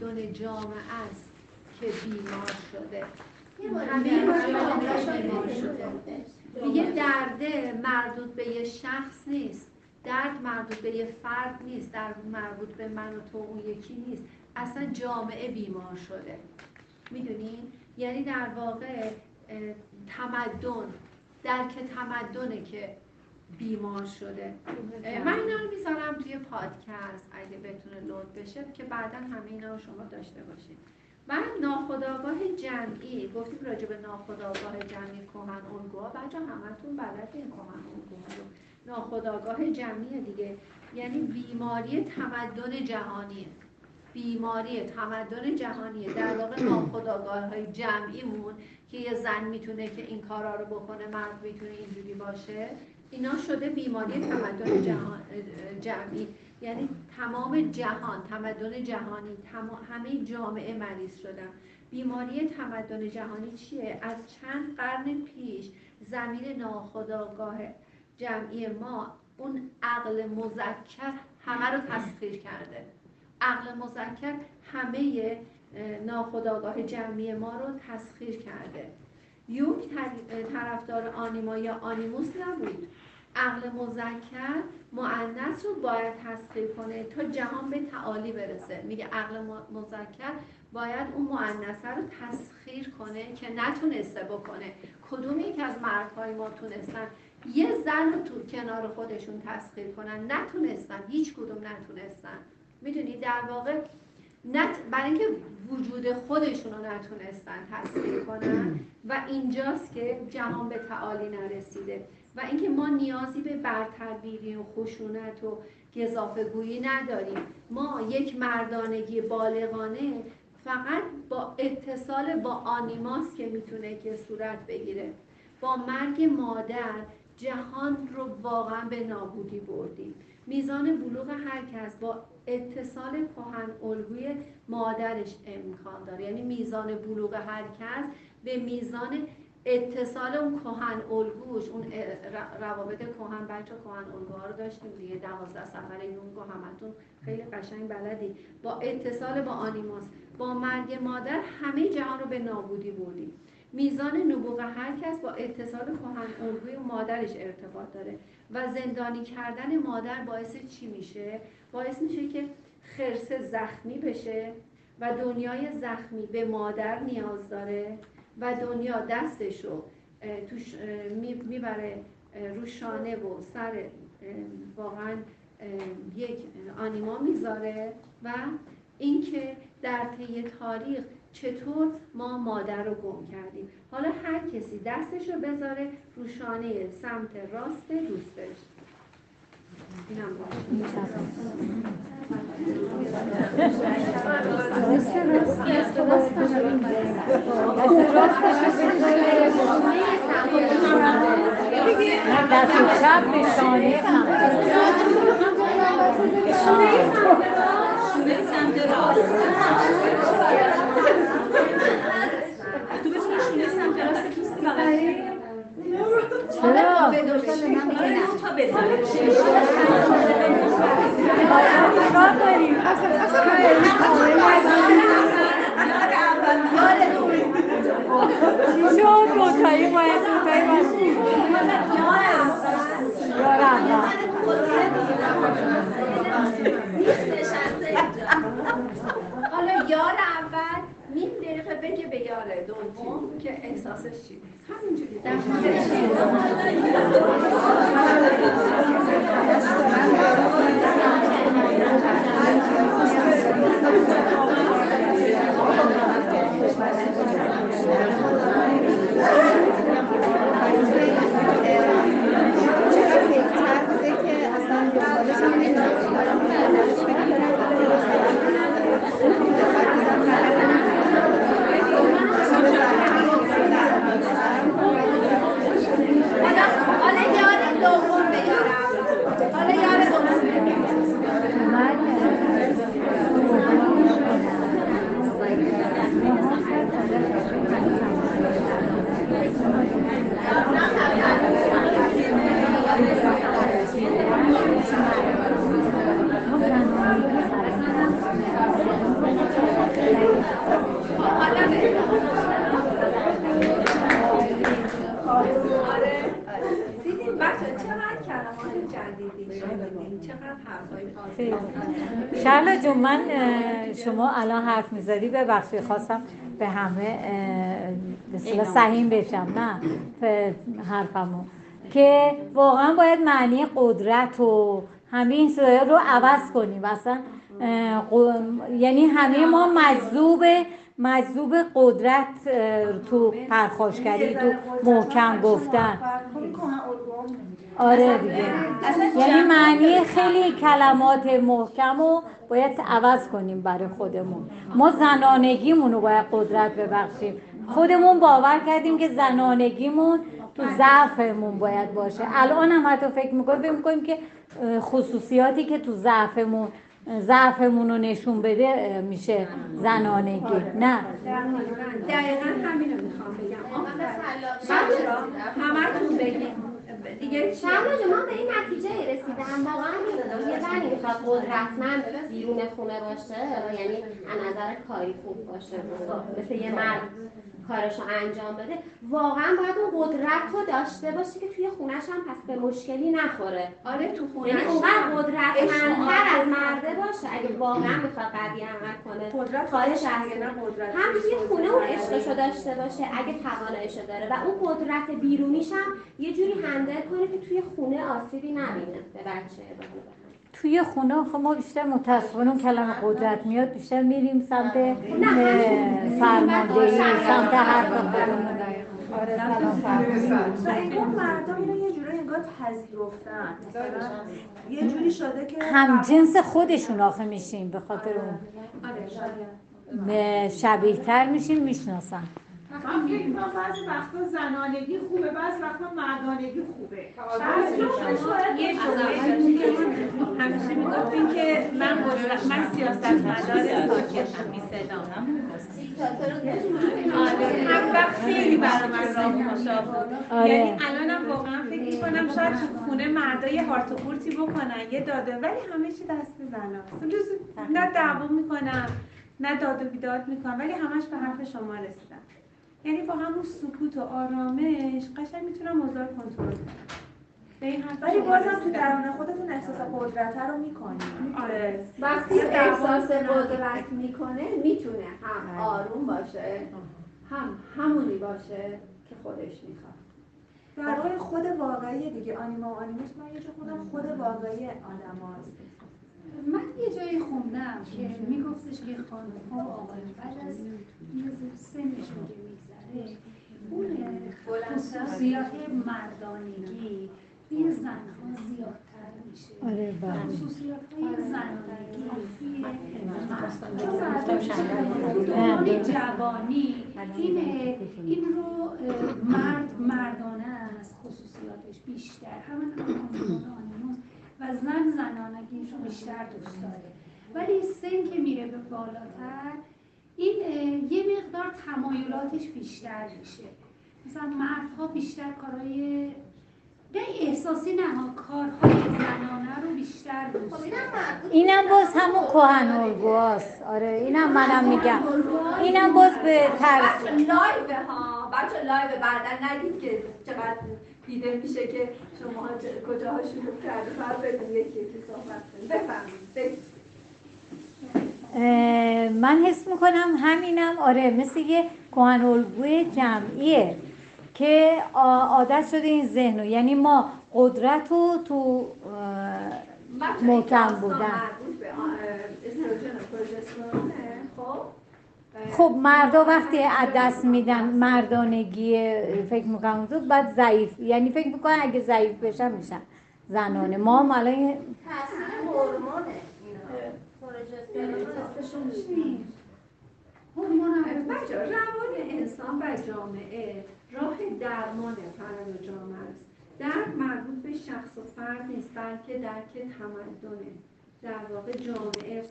دون جامعه است که بیمار شده. میگه درده مربوط به یه شخص نیست. درد مربوط به یه فرد نیست. درد مربوط به من و تو اون یکی نیست. اصلا جامعه بیمار شده. می‌دونین یعنی در واقع تمدن درک تمدنه که بیمار شده. من اینا رو می‌ذارم توی پادکست. اگه بتونه لود بشه که بعدا همه اینا رو شما داشته باشید. و ناخداگاه جمعی گفتیم راجع به ناخداگاه جمعی کهن الگوها. بچه همتون بلدین کهن الگوها رو. ناخداگاه جمعی دیگه. یعنی بیماری تمدن جهانیه. بیماری تمدن جهانیه. در واقع ناخداگاه های جمعیمون که یه زن می‌تونه که این کارا رو بکنه مرد می‌تونه اینجوری باشه اینا شده بیماری تمدن جهان جمعی. یعنی تمام جهان تمدن جهانی همه جامعه مریض شدن. بیماری تمدن جهانی چیه؟ از چند قرن پیش زمین ناخداگاه جمعی ما اون عقل مذکر همه رو تسخیر کرده. عقل مذکر همه ناخداگاه جمعی ما رو تسخیر کرده. یوک طرفدار آنیما یا آنیموس نبود. عقل مذکر معنیس رو باید تسخیر کنه تا جهان به تعالی برسه. میگه عقل مذکر باید اون معنیسه رو تسخیر کنه که نتونسته بکنه. کدوم یک از مردهای ما تونستن یه زن رو تو کنار خودشون تسخیر کنن؟ نتونستن. هیچ کدوم نتونستن. می‌دونی؟ در واقع نت برای اینکه وجود خودشون رو نتونستن تصویر کنن. و اینجاست که جهان به تعالی نرسیده. و اینکه ما نیازی به برتربیری و خشونت و گذافه گویی نداریم. ما یک مردانگی بالغانه فقط با اتصال با آنیماس که می‌تونه که صورت بگیره. با مرگ مادر جهان رو واقعا به نابودی بردیم. میزان بلوغ هر کس با اتصال کهن الگوی مادرش امکان داره. یعنی میزان بلوغ هر کس به میزان اتصال اون کهن الگوش اون روابط کهن بچه کهن الگوها رو داشتیم دیگه. دوازده سفر یونگو همتون خیلی قشنگ بلدی. با اتصال با آنیماس با مرگ مادر همه جهان رو به نابودی بردیم. میزان نبوغ هر کس با اتصال کهن الگوی مادرش ارتباط داره و زندانی کردن مادر باعث چی میشه؟ باعث میشه که خرسه زخمی بشه و دنیای زخمی به مادر نیاز داره و دنیا دستش رو توش می‌بره رو شانه و سر واقعا یک آنیما می‌ذاره و اینکه در طی تاریخ چطور ما مادر رو گم کردیم. حالا هر کسی دستش رو بذاره رو شانه سمت راست دوستش. اینم تو بتونی شونه سمت راست کیست چرا؟ تا بزنه چیکار داریم؟ چی شد؟ دوتایی باید دوتایی باشیم یارم حالا بگه به یار دوم که احساسش چی؟ همینجوری. حالا یار شرلا جون من شما الان حرف می‌زدی ببخشید خواستم به همه به صحیح بشم. نه حرفمو. که واقعا باید معنی قدرت و همه این رو عوض کنیم. اصلا یعنی همه ما مجذوب مجذوب قدرت تو پرخاشگری تو محکم گفتن. آره دیگه. یعنی معنی خیلی کلمات محکم رو باید عوض کنیم برای خودمون. ما زنانگیمون رو باید قدرت ببخشیم. خودمون باور کردیم که زنانگیمون تو ضعفمون باید باشه. الان هم حتی فکر می‌کنیم فکر می‌کنیم که خصوصیاتی که تو ضعفمون ضعفمون رو نشون بده میشه زنانگی. نه. دقیقا همین رو می‌خوام بگم. دیگه شما من به این نتیجه رسیدم واقعا یه زنی می‌خواد قدرتمند بیرون خونه باشه یعنی از نظر کاری خوب باشه. مثل یه مرد. کارشو انجام بده واقعا باید اون قدرت رو داشته باشه که توی خونش هم پس به مشکلی نخوره. آره تو خونه یعنی اونقدر قدرتمندتر از مرده باشه اگه واقعا می‌خواد قوی عمل کنه. قدرت خواهش قدرت هم توی خونه اون عشقشو داشته باشه اگه تواناییشو داره. و اون قدرت بیرونیش هم یه جوری هندل کنه که توی خونه آسیبی نبینه. به بچه توی خونه خب ما بیشتر متاسفانه اون کلمه قدرت میاد بیشتر میریم سمت فرماندهی سمت حرف خودمون آره مردم اینو یه جوری انگار پذیرفتن. یه جوری شده که هم جنس خودشون آخه میشیم به خاطر اون. آره. شبیه تر میشیم می‌شناسن. من فکر کنم بعضی وقتا زنانگی خوبه بعضی وقتا مردانگی خوبه. یه همیشه می‌گفتین که من من سیاست مدار ساکتم بی صدام آره هم وقت خیلی برای من راه یعنی الانم واقعا فکر می‌کنم شاید تو خونه مردای هارت و بکنن یه داده ولی همه چی دست زناست. نه دعوا می‌کنم نه داد و بیداد می‌کنم ولی همش به حرف شما رسیدم یعنی با همون سکوت و آرامش قشنگ می‌تونم اوضاع کنترل کنم. ولی بازم تو درون خودتون احساس قدرت رو می‌کنیم آره. وقتی احساس قدرت می‌کنه می‌تونه هم آروم باشه هم همونی باشه که خودش می‌خواد. در واقع خود واقعی دیگه آنیما و آنیموس من یه خودم خود واقعی آدم هاست. من یه جایی خوندم که میگفتش که خانم ها و آقایان بعد از میگذره اون خصوصیات مردانگی توی زنها زیادتر میشه آره خصوصیات های زنانگی توی جوانی این این رو مرد مردانه است خصوصیاتش بیشتر همون آنیموس و زن زنانگیش رو بیشتر دوست داره ولی سن که میره به بالاتر تمایلاتش بیشتر میشه. مثلا مردها بیشتر کارهای نه احساسی نه ها کارهای زنانه رو بیشتر دوست خب اینم باز همون کهن‌الگوهاست آره اینم منم میگم. اینم باز به طرز. لایو ها بچه لایو بعدا نگید که چقدر دیده میشه که شما کجاها شروع کرده فقط بدون یکی یکی صحبت بفهمید من حس می‌کنم همینم آره مثل یه کهن الگوی جمعیه که عادت شده این ذهن یعنی ما قدرت رو تو محکم بودن. خب مردا وقتی از دست میدن مردانگی فکر می‌کنم تو بعد ضعیف. یعنی فکر می‌کنن اگه ضعیف بشن میشن زنانه. ما هم تاثیر هورمونه. بچه روان انسان و جامعه راه درمان فرد و جامعه است درد مربوط به شخص و فرد نیست بلکه درک تمدنه در واقع جامعه